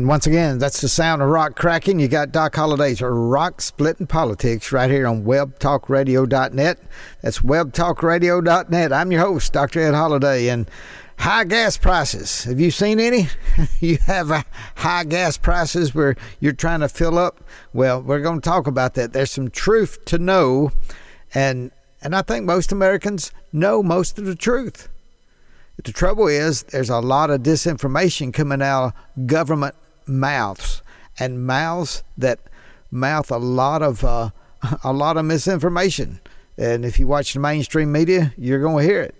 And once again, that's the sound of rock cracking. You got Doc Holliday's Rock Splitting Politics right here on webtalkradio.net. That's webtalkradio.net. I'm your host, Dr. Ed Holliday. And high gas prices. Have you seen any? you have high gas prices where you're trying to fill up? Well, we're going to talk about that. There's some truth to know. And, and I think most Americans know most of the truth. The trouble is, there's a lot of disinformation coming out of government mouths and mouths that mouth a lot of uh, a lot of misinformation. And if you watch the mainstream media, you're going to hear it.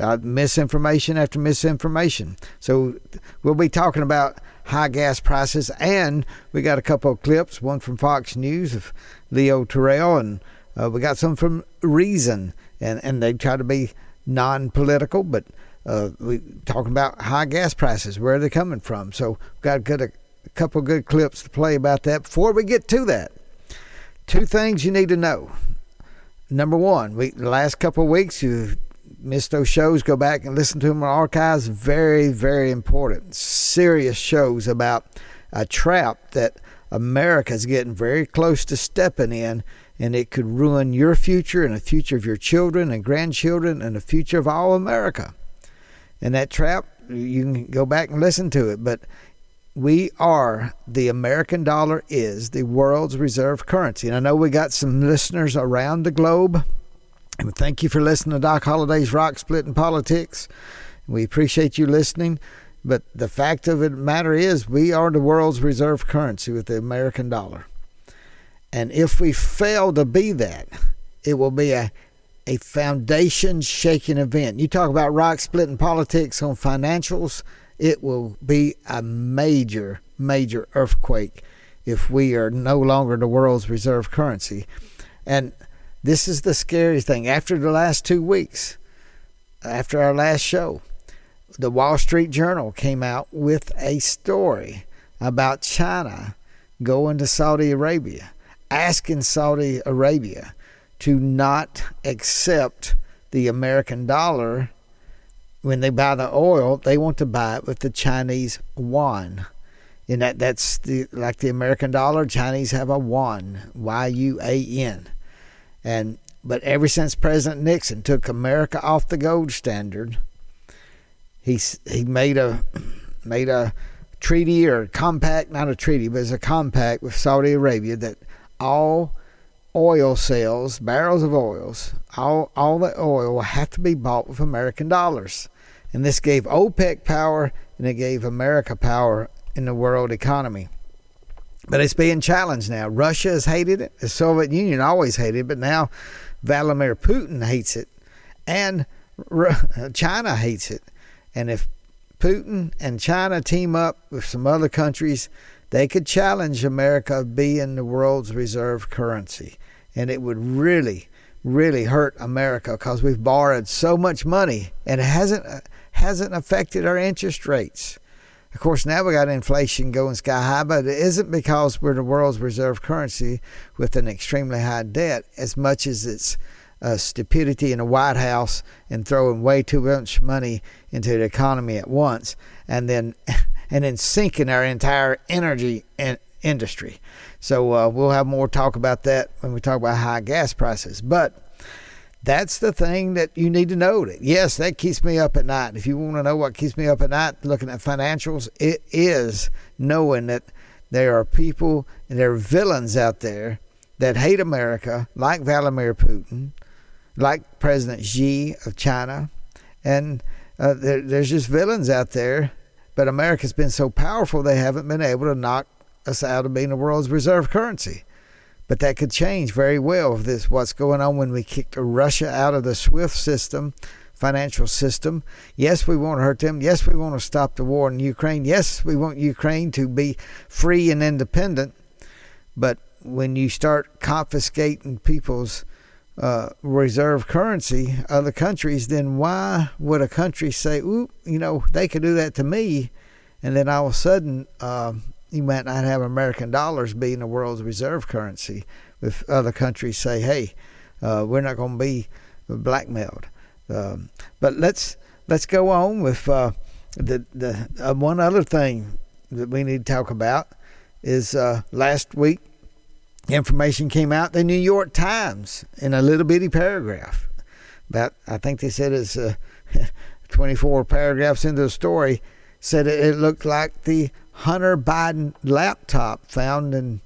Uh, misinformation after misinformation. So we'll be talking about high gas prices, and we got a couple of clips. One from Fox News of Leo Terrell, and uh, we got some from Reason, and and they try to be non-political, but uh, we talking about high gas prices, where are they're coming from. So we've got good, a, couple good clips to play about that. Before we get to that, two things you need to know. Number one, we the last couple weeks you missed those shows, go back and listen to them in archives. Very, very important, serious shows about a trap that America's getting very close to stepping in, and it could ruin your future and the future of your children and grandchildren and the future of all America and that trap, you can go back and listen to it. But we are, the American dollar is the world's reserve currency. And I know we got some listeners around the globe. And thank you for listening to Doc Holliday's Rock Splitting Politics. We appreciate you listening. But the fact of the matter is, we are the world's reserve currency with the American dollar. And if we fail to be that, it will be a a foundation shaking event. You talk about rock splitting politics on financials, it will be a major, major earthquake if we are no longer the world's reserve currency. And this is the scary thing. After the last two weeks, after our last show, the Wall Street Journal came out with a story about China going to Saudi Arabia, asking Saudi Arabia to not accept the American dollar when they buy the oil. They want to buy it with the Chinese yuan. And that, that's the, like the American dollar. Chinese have a yuan, Y U A N. And but ever since President Nixon took America off the gold standard, he's he made a made a treaty or a compact, not a treaty, but it's a compact with Saudi Arabia that all oil sales, barrels of oils, all, all the oil will have to be bought with American dollars. And this gave OPEC power and it gave America power in the world economy. But it's being challenged now. Russia has hated it. The Soviet Union always hated it, but now Vladimir Putin hates it. And China hates it. And if Putin and China team up with some other countries, they could challenge America being the world's reserve currency. And it would really, really hurt America because we've borrowed so much money and it hasn't, hasn't affected our interest rates. Of course, now we got inflation going sky high, but it isn't because we're the world's reserve currency with an extremely high debt as much as it's uh, stupidity in the White House and throwing way too much money into the economy at once, and then and then sinking our entire energy in- industry. So uh, we'll have more talk about that when we talk about high gas prices. But that's the thing that you need to know. That yes, that keeps me up at night. If you want to know what keeps me up at night, looking at financials, it is knowing that there are people and there are villains out there that hate America, like Vladimir Putin, like President Xi of China, and uh, there, there's just villains out there but America's been so powerful they haven't been able to knock us out of being the world's reserve currency. But that could change very well if this what's going on when we kicked Russia out of the SWIFT system, financial system. Yes, we want to hurt them. Yes, we want to stop the war in Ukraine. Yes, we want Ukraine to be free and independent. But when you start confiscating people's uh, reserve currency, other countries, then why would a country say, "Ooh, you know, they could do that to me," and then all of a sudden uh, you might not have American dollars being the world's reserve currency if other countries say, "Hey, uh, we're not going to be blackmailed." Um, but let's let's go on with uh, the the uh, one other thing that we need to talk about is last week information came out the New York Times in a little bitty paragraph about I think they said it's uh, 24 paragraphs into the story said it, it, looked like the Hunter Biden laptop found in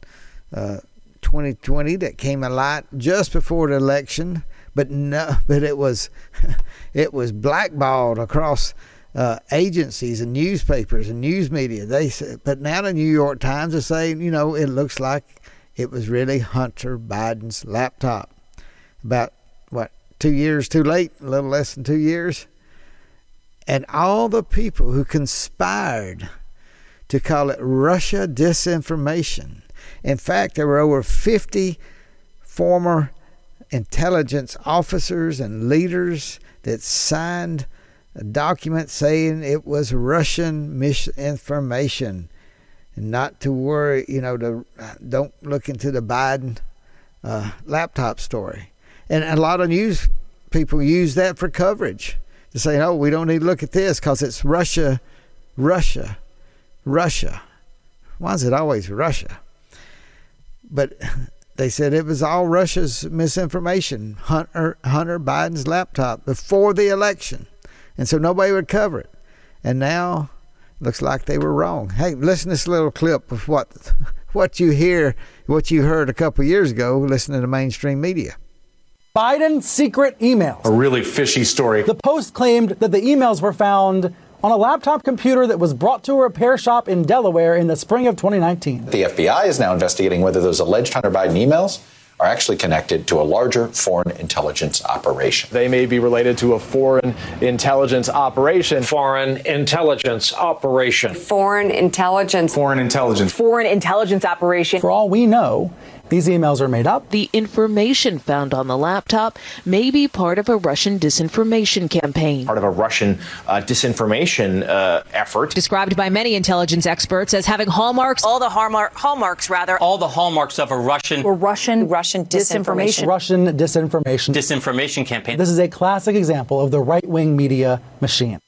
uh, 2020 that came alight just before the election but no but it was it was blackballed across uh, agencies and newspapers and news media. They said, but now the New York Times is saying, you know, it looks like it was really Hunter Biden's laptop. About, what, two years too late, a little less than two years. And all the people who conspired to call it Russia disinformation. In fact, there were over 50 former intelligence officers and leaders that signed a document saying it was Russian misinformation not to worry, you know, to don't look into the Biden uh, laptop story. And a lot of news people use that for coverage to say, "Oh, we don't need to look at this because it's Russia, Russia, Russia." Why is it always Russia? But they said it was all Russia's misinformation, Hunter, Hunter Biden's laptop before the election, and so nobody would cover it. And now looks like they were wrong. Hey, listen to this little clip of what what you hear, what you heard a couple years ago listening to mainstream media. Biden's secret emails. A really fishy story. The Post claimed that the emails were found on a laptop computer that was brought to a repair shop in Delaware in the spring of 2019. The FBI is now investigating whether those alleged Hunter Biden emails are actually connected to a larger foreign intelligence operation. They may be related to a foreign intelligence operation. Foreign intelligence operation. Foreign intelligence. Foreign intelligence. Foreign intelligence operation. For all we know, these emails are made up. The information found on the laptop may be part of a Russian disinformation campaign. Part of a Russian uh, disinformation uh, effort. Described by many intelligence experts as having hallmarks. All the hallmark, hallmarks, rather. All the hallmarks of a Russian. Or Russian. Russian disinformation. Russian disinformation. Disinformation campaign. This is a classic example of the right wing media machine.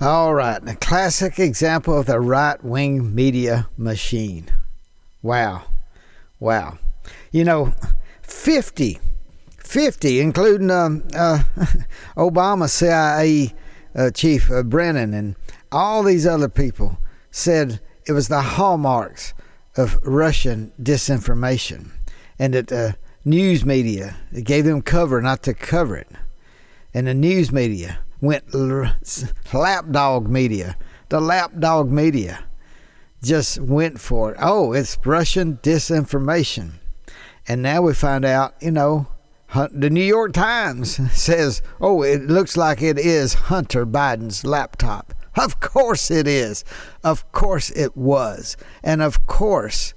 All right, a classic example of the right wing media machine. Wow. Wow. You know, 50, 50, including uh, uh, Obama CIA uh, chief uh, Brennan and all these other people, said it was the hallmarks of Russian disinformation and that the news media gave them cover not to cover it. And the news media went lapdog media, the lapdog media just went for it. Oh, it's Russian disinformation. And now we find out, you know, the New York Times says, oh, it looks like it is Hunter Biden's laptop. Of course it is. Of course it was. And of course,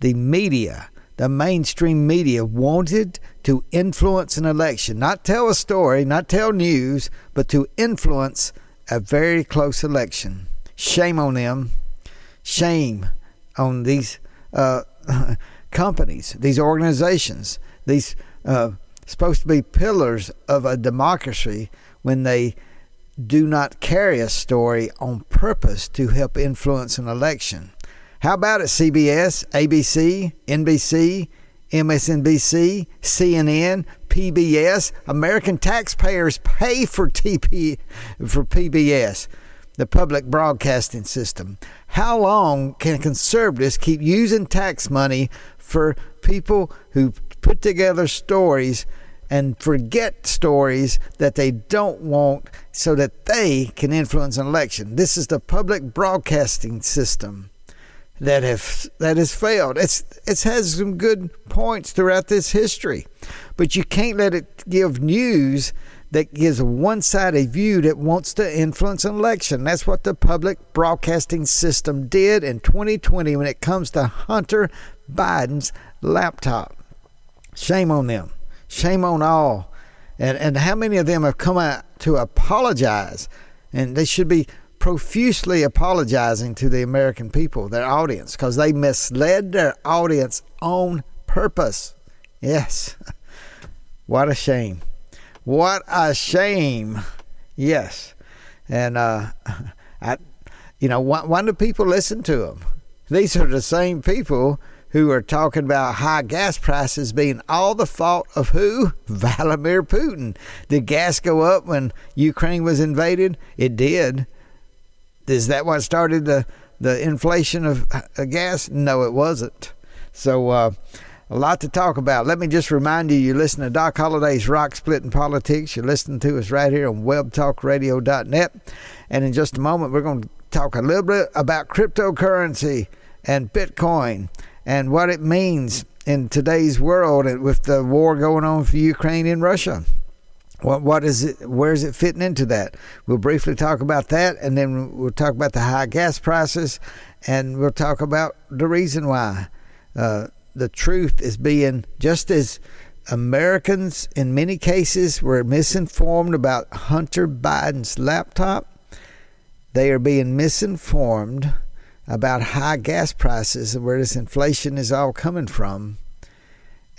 the media, the mainstream media, wanted to influence an election, not tell a story, not tell news, but to influence a very close election. Shame on them shame on these uh, companies, these organizations, these uh, supposed to be pillars of a democracy when they do not carry a story on purpose to help influence an election. How about it, CBS, ABC, NBC, MSNBC, CNN, PBS? American taxpayers pay for TP for PBS the public broadcasting system. How long can conservatives keep using tax money for people who put together stories and forget stories that they don't want so that they can influence an election. This is the public broadcasting system that have that has failed. It's it has some good points throughout this history, but you can't let it give news that gives a one-sided view that wants to influence an election. That's what the public broadcasting system did in 2020 when it comes to Hunter Biden's laptop. Shame on them. Shame on all. And and how many of them have come out to apologize? And they should be profusely apologizing to the American people, their audience, because they misled their audience on purpose. Yes. What a shame. What a shame. Yes. And, uh, I, you know, why, why do people listen to them? These are the same people who are talking about high gas prices being all the fault of who? Vladimir Putin. Did gas go up when Ukraine was invaded? It did. Is that what started the the inflation of uh, gas? No, it wasn't. So uh, a lot to talk about. Let me just remind you, you listen to Doc Holliday's Rock Splitting Politics. You're listening to us right here on WebTalkRadio.net, and in just a moment, we're going to talk a little bit about cryptocurrency and Bitcoin and what it means in today's world with the war going on for Ukraine and Russia. What what is it? Where is it fitting into that? We'll briefly talk about that, and then we'll talk about the high gas prices, and we'll talk about the reason why. Uh, the truth is being just as Americans in many cases were misinformed about Hunter Biden's laptop. They are being misinformed about high gas prices and where this inflation is all coming from,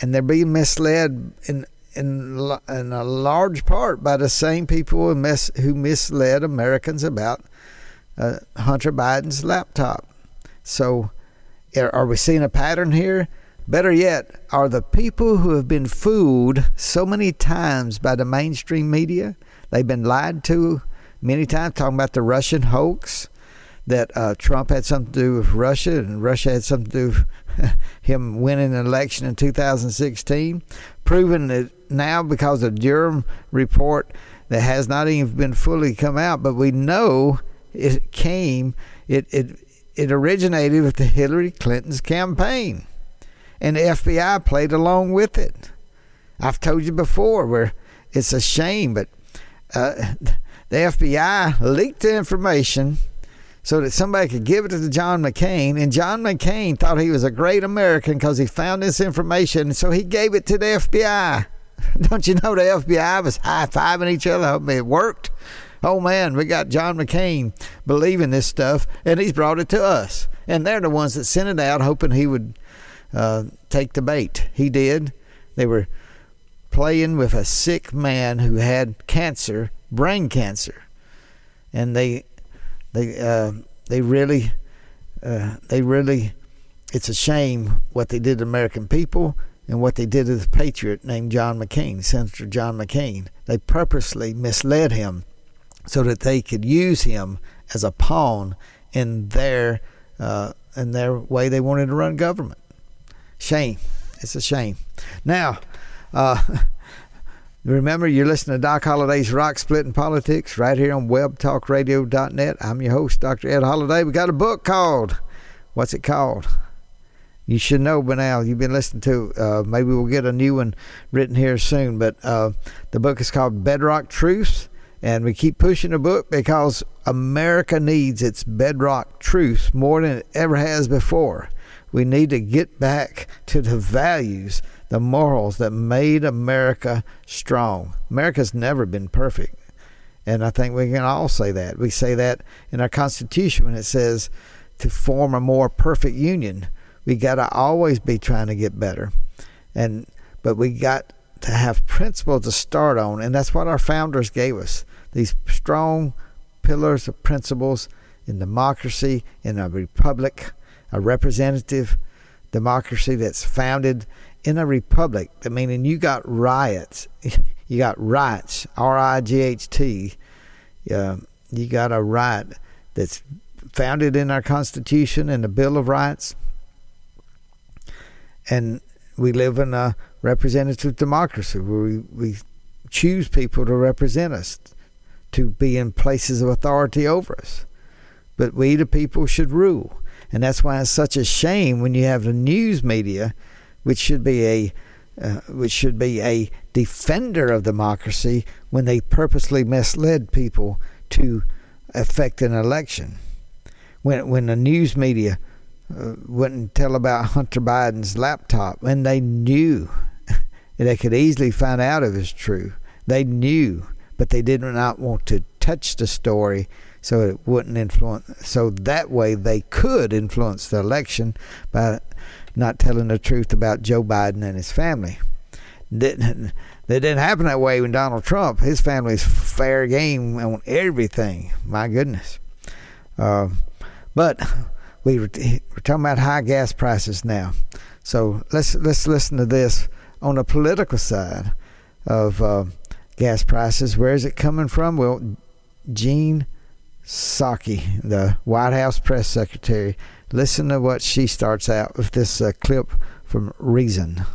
and they're being misled in in, in a large part by the same people who, mis, who misled Americans about uh, Hunter Biden's laptop. So, are we seeing a pattern here? Better yet, are the people who have been fooled so many times by the mainstream media? They've been lied to many times, talking about the Russian hoax that uh, Trump had something to do with Russia and Russia had something to do with him winning an election in 2016, proven that now because of Durham report that has not even been fully come out, but we know it came it it it originated with the Hillary Clinton's campaign, and the FBI played along with it. I've told you before where it's a shame, but uh, the FBI leaked the information so that somebody could give it to John McCain. And John McCain thought he was a great American because he found this information. So he gave it to the FBI. Don't you know the FBI was high fiving each other? I mean, it worked. Oh man, we got John McCain believing this stuff, and he's brought it to us. And they're the ones that sent it out, hoping he would uh, take the bait. He did. They were playing with a sick man who had cancer, brain cancer, and they they uh, they really uh, they really it's a shame what they did to American people and what they did to the patriot named John McCain, Senator John McCain. They purposely misled him so that they could use him as a pawn in their uh, in their way they wanted to run government. Shame. It's a shame. Now, uh, Remember, you're listening to Doc Holliday's Rock Splitting Politics right here on WebTalkRadio.net. I'm your host, Dr. Ed Holliday. We got a book called, what's it called? You should know by now. You've been listening to. Uh, maybe we'll get a new one written here soon. But uh, the book is called Bedrock Truths, and we keep pushing the book because America needs its bedrock truths more than it ever has before. We need to get back to the values the morals that made America strong. America's never been perfect. And I think we can all say that. We say that in our Constitution when it says to form a more perfect union. We got to always be trying to get better. And but we got to have principles to start on, and that's what our founders gave us. These strong pillars of principles in democracy, in a republic, a representative democracy that's founded in a republic, I meaning you got riots, you got rights, R I G H T. Uh, you got a right that's founded in our Constitution and the Bill of Rights. And we live in a representative democracy where we, we choose people to represent us, to be in places of authority over us. But we, the people, should rule. And that's why it's such a shame when you have the news media, which should be a uh, which should be a defender of democracy, when they purposely misled people to affect an election. When when the news media uh, wouldn't tell about Hunter Biden's laptop, and they knew they could easily find out if it's true. They knew, but they did not want to touch the story so it wouldn't influence. So that way they could influence the election by not telling the truth about Joe Biden and his family. Didn't that didn't happen that way when Donald Trump. His family's fair game on everything. My goodness. Uh, but we were, we're talking about high gas prices now. So let's let's listen to this on the political side of uh, gas prices. Where is it coming from? Well, Jen Psaki, the White House press secretary. Listen to what she starts out with this uh, clip from Reason.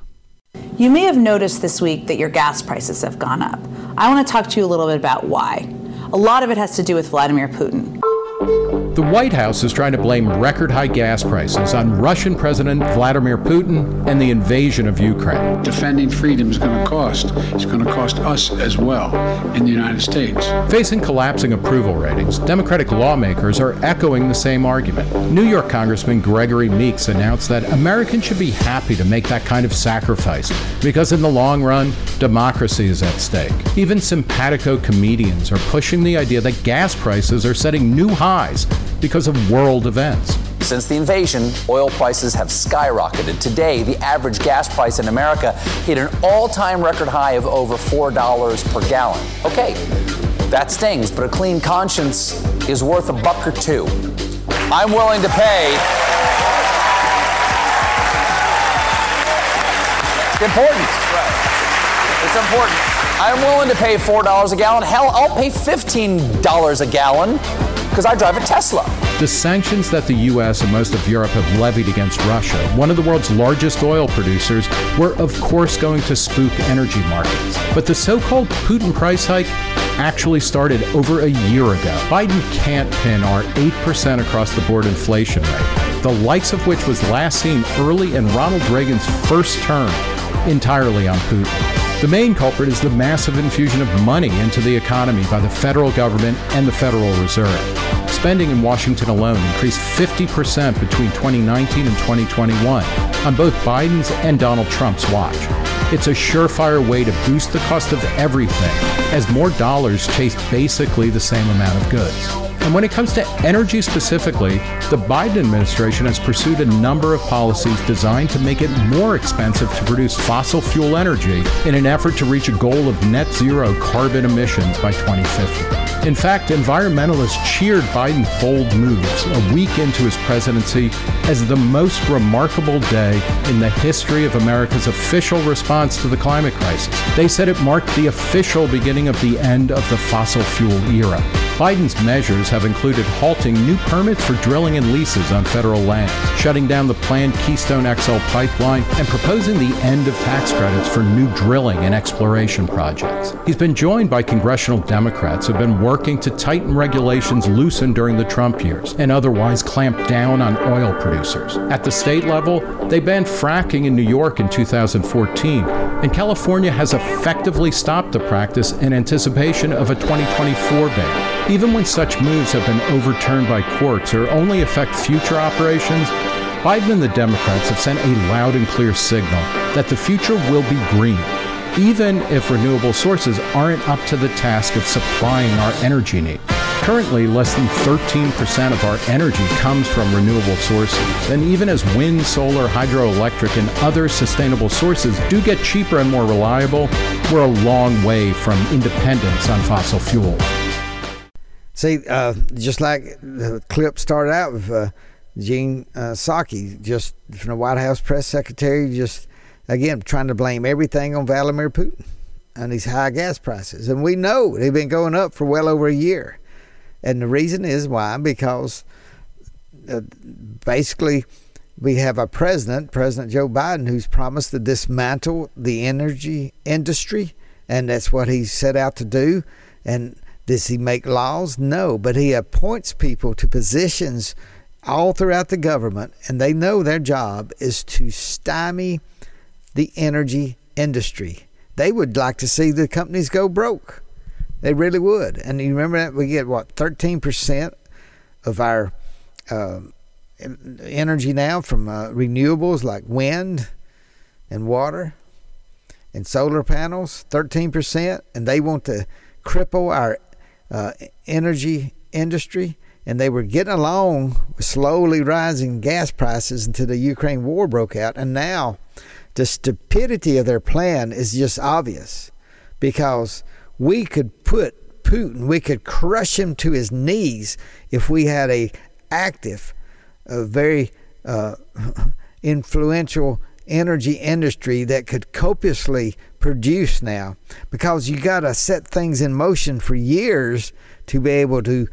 You may have noticed this week that your gas prices have gone up. I want to talk to you a little bit about why. A lot of it has to do with Vladimir Putin. The White House is trying to blame record high gas prices on Russian President Vladimir Putin and the invasion of Ukraine. Defending freedom is going to cost. It's going to cost us as well in the United States. Facing collapsing approval ratings, Democratic lawmakers are echoing the same argument. New York Congressman Gregory Meeks announced that Americans should be happy to make that kind of sacrifice because, in the long run, democracy is at stake. Even simpatico comedians are pushing the idea that gas prices are setting new highs because of world events. Since the invasion, oil prices have skyrocketed. Today, the average gas price in America hit an all time record high of over $4 per gallon. Okay, that stings, but a clean conscience is worth a buck or two. I'm willing to pay. It's important. It's important. I'm willing to pay $4 a gallon. Hell, I'll pay $15 a gallon because I drive a Tesla. The sanctions that the U.S. and most of Europe have levied against Russia, one of the world's largest oil producers, were of course going to spook energy markets. But the so called Putin price hike actually started over a year ago. Biden can't pin our 8% across the board inflation rate, the likes of which was last seen early in Ronald Reagan's first term, entirely on Putin. The main culprit is the massive infusion of money into the economy by the federal government and the Federal Reserve. Spending in Washington alone increased 50% between 2019 and 2021 on both Biden's and Donald Trump's watch. It's a surefire way to boost the cost of everything as more dollars chase basically the same amount of goods. And when it comes to energy specifically, the Biden administration has pursued a number of policies designed to make it more expensive to produce fossil fuel energy in an effort to reach a goal of net zero carbon emissions by 2050. In fact, environmentalists cheered Biden's bold moves a week into his presidency as the most remarkable day in the history of America's official response to the climate crisis. They said it marked the official beginning of the end of the fossil fuel era. Biden's measures have included halting new permits for drilling and leases on federal lands, shutting down the planned Keystone XL pipeline, and proposing the end of tax credits for new drilling and exploration projects. He's been joined by congressional Democrats who have been working to tighten regulations loosened during the Trump years and otherwise clamp down on oil producers. At the state level, they banned fracking in New York in 2014, and California has effectively stopped the practice in anticipation of a 2024 ban. Even when such moves have been overturned by courts or only affect future operations, Biden and the Democrats have sent a loud and clear signal that the future will be green, even if renewable sources aren't up to the task of supplying our energy needs. Currently, less than 13% of our energy comes from renewable sources. And even as wind, solar, hydroelectric, and other sustainable sources do get cheaper and more reliable, we're a long way from independence on fossil fuels. See, uh, just like the clip started out with uh, Jen uh, Psaki, just from the White House press secretary, just again trying to blame everything on Vladimir Putin and these high gas prices. And we know they've been going up for well over a year. And the reason is why? Because uh, basically we have a president, President Joe Biden, who's promised to dismantle the energy industry, and that's what he set out to do. And does he make laws? No, but he appoints people to positions all throughout the government, and they know their job is to stymie the energy industry. They would like to see the companies go broke. They really would. And you remember that we get what thirteen percent of our uh, energy now from uh, renewables like wind and water and solar panels. Thirteen percent, and they want to cripple our uh, energy industry. And they were getting along with slowly rising gas prices until the Ukraine war broke out. And now the stupidity of their plan is just obvious because we could put Putin, we could crush him to his knees if we had a active, a very uh, influential energy industry that could copiously produce now because you got to set things in motion for years to be able to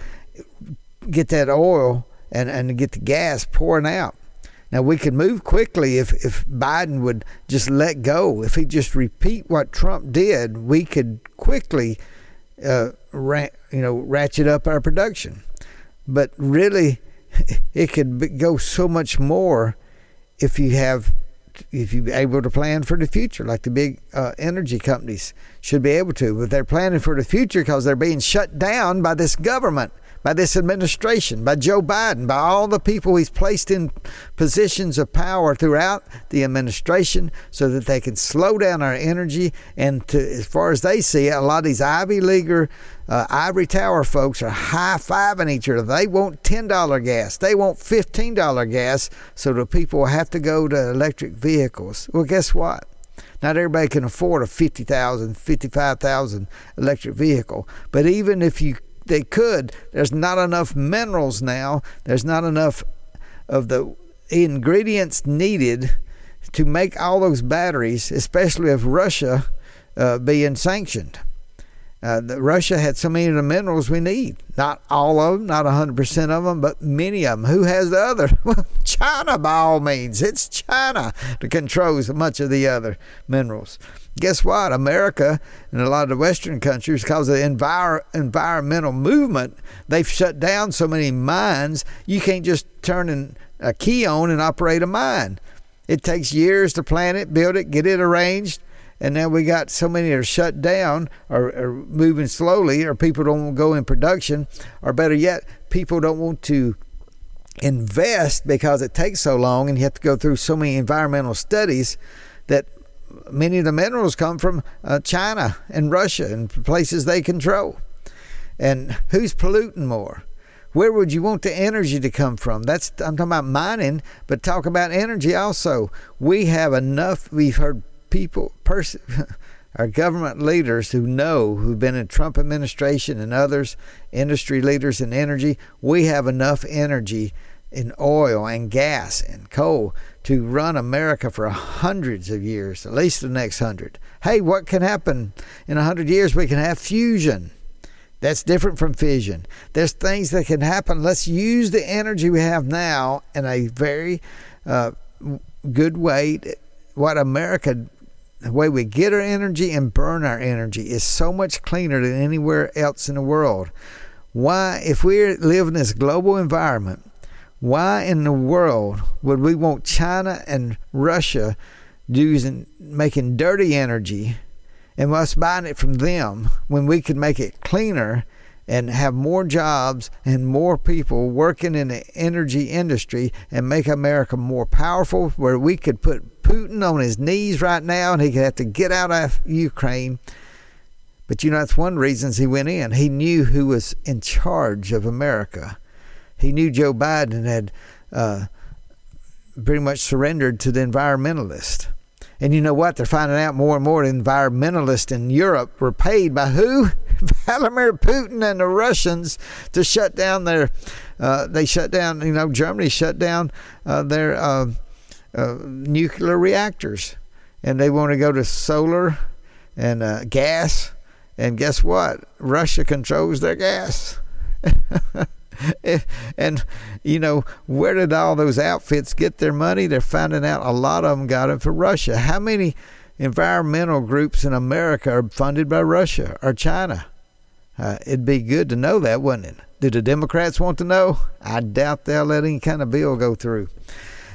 get that oil and, and get the gas pouring out. Now we could move quickly if, if Biden would just let go. If he just repeat what Trump did, we could quickly, uh, ra- you know, ratchet up our production. But really, it could go so much more if you have if you're able to plan for the future, like the big uh, energy companies should be able to. But they're planning for the future because they're being shut down by this government by this administration, by Joe Biden, by all the people he's placed in positions of power throughout the administration so that they can slow down our energy. And to, as far as they see it, a lot of these Ivy Leaguer, uh, Ivory Tower folks are high fiving each other. They want $10 gas, they want $15 gas, so the people have to go to electric vehicles. Well, guess what? Not everybody can afford a 50,000, 55,000 electric vehicle. But even if you they could. There's not enough minerals now. There's not enough of the ingredients needed to make all those batteries, especially if Russia uh, being sanctioned. Uh, Russia had so many of the minerals we need. Not all of them, not 100% of them, but many of them. Who has the other? Well, China, by all means. It's China that controls much of the other minerals guess what? America and a lot of the Western countries, because of the envir- environmental movement, they've shut down so many mines. You can't just turn a key on and operate a mine. It takes years to plan it, build it, get it arranged, and now we got so many are shut down or, or moving slowly, or people don't want to go in production, or better yet, people don't want to invest because it takes so long and you have to go through so many environmental studies that many of the minerals come from uh, China and Russia and places they control. And who's polluting more? Where would you want the energy to come from? That's I'm talking about mining, but talk about energy also. We have enough. We've heard people, pers- our government leaders who know, who've been in Trump administration and others, industry leaders in energy. We have enough energy in oil and gas and coal to run America for hundreds of years, at least the next hundred. Hey, what can happen in a hundred years? We can have fusion. That's different from fission. There's things that can happen. Let's use the energy we have now in a very uh, good way. What America, the way we get our energy and burn our energy, is so much cleaner than anywhere else in the world. Why, if we live in this global environment, why in the world would we want China and Russia using making dirty energy and us buying it from them when we could make it cleaner and have more jobs and more people working in the energy industry and make America more powerful where we could put Putin on his knees right now and he could have to get out of Ukraine. But you know that's one reason he went in. He knew who was in charge of America he knew Joe Biden had uh, pretty much surrendered to the environmentalists. And you know what? They're finding out more and more environmentalists in Europe were paid by who? Vladimir Putin and the Russians to shut down their. Uh, they shut down. You know, Germany shut down uh, their uh, uh nuclear reactors, and they want to go to solar and uh, gas. And guess what? Russia controls their gas. and, you know, where did all those outfits get their money? They're finding out a lot of them got it from Russia. How many environmental groups in America are funded by Russia or China? Uh, it'd be good to know that, wouldn't it? Do the Democrats want to know? I doubt they'll let any kind of bill go through.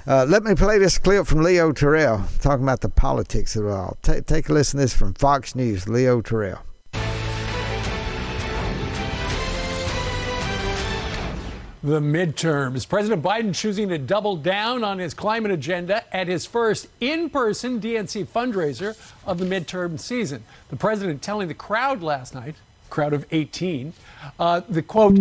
Uh, let me play this clip from Leo Terrell talking about the politics of it all. Take, take a listen to this from Fox News, Leo Terrell. The midterms. President Biden choosing to double down on his climate agenda at his first in person DNC fundraiser of the midterm season. The president telling the crowd last night, crowd of 18, uh, the quote,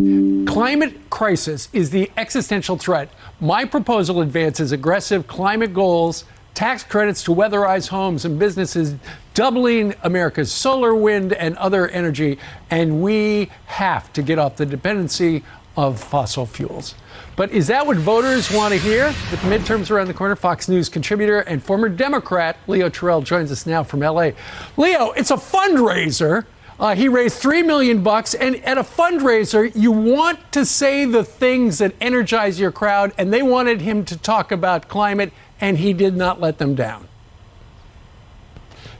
climate crisis is the existential threat. My proposal advances aggressive climate goals, tax credits to weatherize homes and businesses, doubling America's solar, wind, and other energy, and we have to get off the dependency of fossil fuels. But is that what voters want to hear? With the midterms around the corner, Fox News contributor and former Democrat Leo Terrell joins us now from LA. Leo, it's a fundraiser. Uh, he raised three million bucks, and at a fundraiser, you want to say the things that energize your crowd, and they wanted him to talk about climate, and he did not let them down.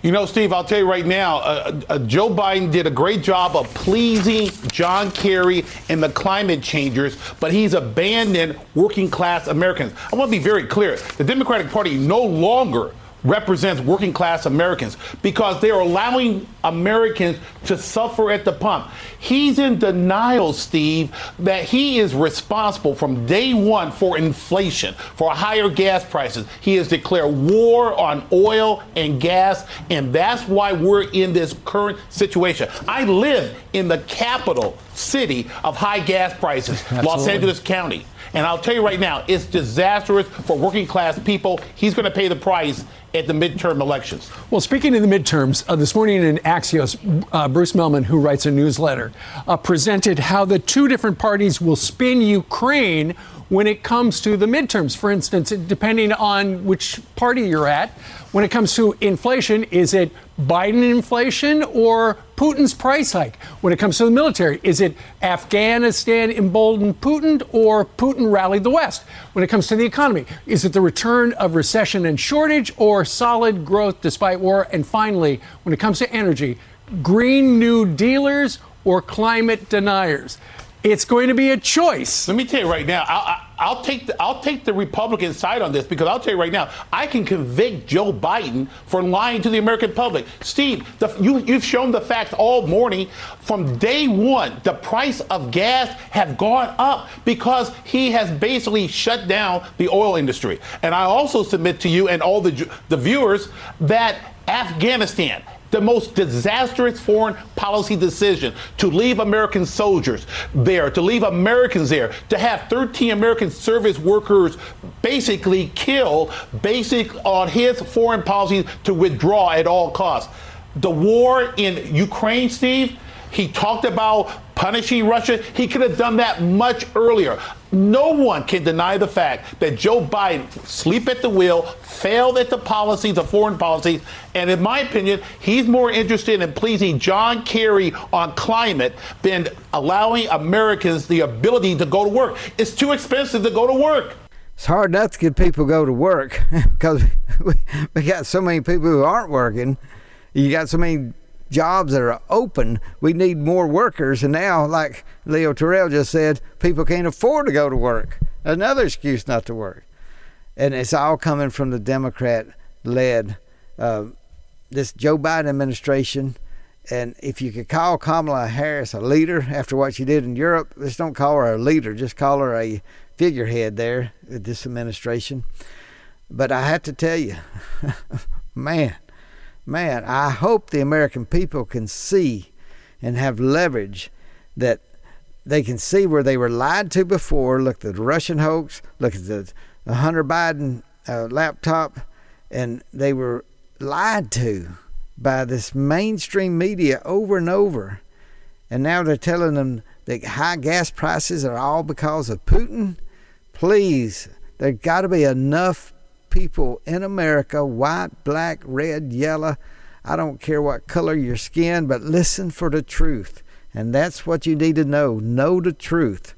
You know, Steve, I'll tell you right now, uh, uh, Joe Biden did a great job of pleasing John Kerry and the climate changers, but he's abandoned working class Americans. I want to be very clear. The Democratic Party no longer represents working class Americans because they're allowing Americans to suffer at the pump. He's in denial, Steve, that he is responsible from day one for inflation, for higher gas prices. He has declared war on oil and gas, and that's why we're in this current situation. I live in the capital city of high gas prices, Los Angeles County. And I'll tell you right now, it's disastrous for working class people. He's going to pay the price at the midterm elections. Well, speaking of the midterms, uh, this morning in Axios, uh, Bruce Mehlman, who writes a newsletter, uh, presented how the two different parties will spin Ukraine when it comes to the midterms. For instance, depending on which party you're at, when it comes to inflation, is it Biden inflation or Putin's price hike? When it comes to the military, is it Afghanistan emboldened Putin or Putin rallied the West? When it comes to the economy, is it the return of recession and shortage or solid growth despite war? And finally, when it comes to energy, Green New Dealers or climate deniers? It's going to be a choice. Let me tell you right now. I'll, I'll, take the I'll take the Republican side on this because I'll tell you right now. I can convict Joe Biden for lying to the American public. Steve, the, you you've shown the facts all morning. From day one, the price of gas have gone up because he has basically shut down the oil industry. And I also submit to you and all the the viewers that Afghanistan the most disastrous foreign policy decision to leave American soldiers there, to leave Americans there, to have 13 American service workers basically killed, basic on his foreign policy to withdraw at all costs. The war in Ukraine, Steve, he talked about punishing Russia. He could have done that much earlier. No one can deny the fact that Joe Biden sleep at the wheel, failed at the policies, the foreign policies, and in my opinion, he's more interested in pleasing John Kerry on climate than allowing Americans the ability to go to work. It's too expensive to go to work. It's hard enough to get people go to work because we got so many people who aren't working. You got so many jobs that are open. We need more workers. And now, like Leo Terrell just said, people can't afford to go to work. Another excuse not to work. And it's all coming from the Democrat led, uh, this Joe Biden administration. And if you could call Kamala Harris a leader after what she did in Europe, just don't call her a leader, just call her a figurehead there at this administration. But I have to tell you, man, man, I hope the American people can see and have leverage that they can see where they were lied to before. Look at the Russian hoax, look at the, Hunter Biden uh, laptop, and they were lied to by this mainstream media over and over. And now they're telling them that high gas prices are all because of Putin. Please, there's got to be enough people in America white, black, red, yellow. I don't care what color your skin, but listen for the truth. And that's what you need to know. Know the truth.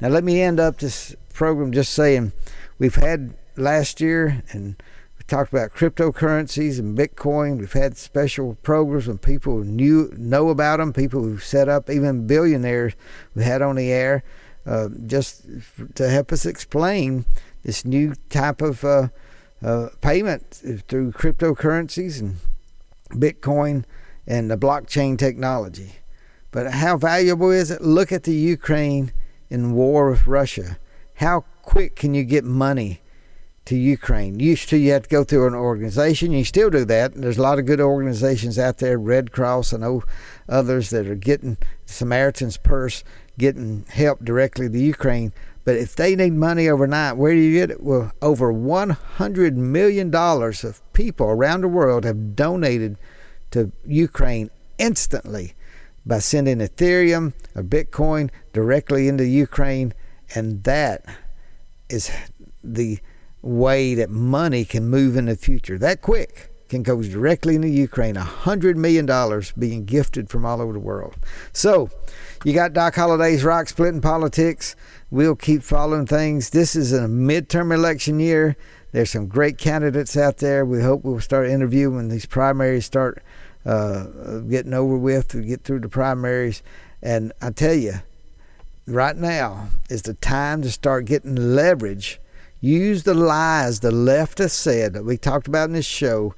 Now, let me end up this program just saying we've had last year, and we talked about cryptocurrencies and Bitcoin. We've had special programs when people knew know about them, people who set up, even billionaires we had on the air, uh, just to help us explain this new type of uh, uh, payment through cryptocurrencies and Bitcoin and the blockchain technology. But how valuable is it? Look at the Ukraine in war with Russia. How quick can you get money to Ukraine? Used to you had to go through an organization. You still do that. There's a lot of good organizations out there, Red Cross and others that are getting Samaritan's Purse, getting help directly to Ukraine. But if they need money overnight, where do you get it? Well, over $100 million of people around the world have donated to Ukraine instantly by sending Ethereum or Bitcoin directly into Ukraine. And that is the way that money can move in the future. That quick can go directly into Ukraine. A hundred million dollars being gifted from all over the world. So you got Doc Holliday's rock splitting politics. We'll keep following things. This is a midterm election year. There's some great candidates out there. We hope we'll start interviewing when these primaries start uh, getting over with to get through the primaries. And I tell you, right now is the time to start getting leverage. Use the lies the left has said that we talked about in this show.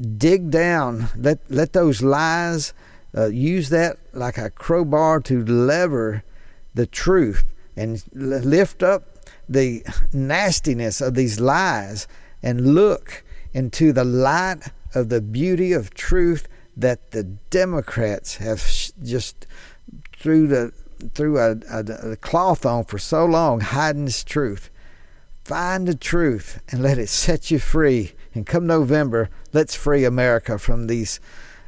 Dig down. Let let those lies. Uh, use that like a crowbar to lever the truth and lift up the nastiness of these lies and look into the light of the beauty of truth that the Democrats have just threw the threw a, a, a cloth on for so long, hiding this truth. Find the truth and let it set you free. And come November, let's free America from these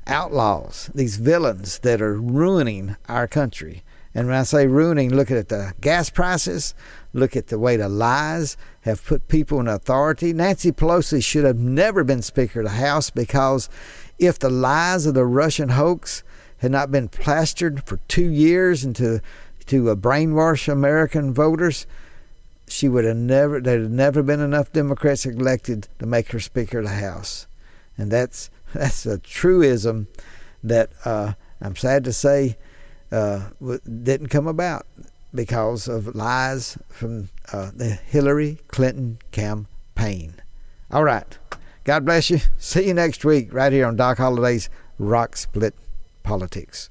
outlaws, these villains that are ruining our country. And when I say ruining, look at the gas prices, look at the way the lies have put people in authority. Nancy Pelosi should have never been Speaker of the House because if the lies of the Russian hoax had not been plastered for two years into to uh, brainwash American voters, she would have never. There had never been enough Democrats elected to make her Speaker of the House, and that's that's a truism that uh, I'm sad to say uh, didn't come about because of lies from uh, the Hillary Clinton campaign. All right. God bless you. See you next week right here on Doc Holliday's Rock Split Politics.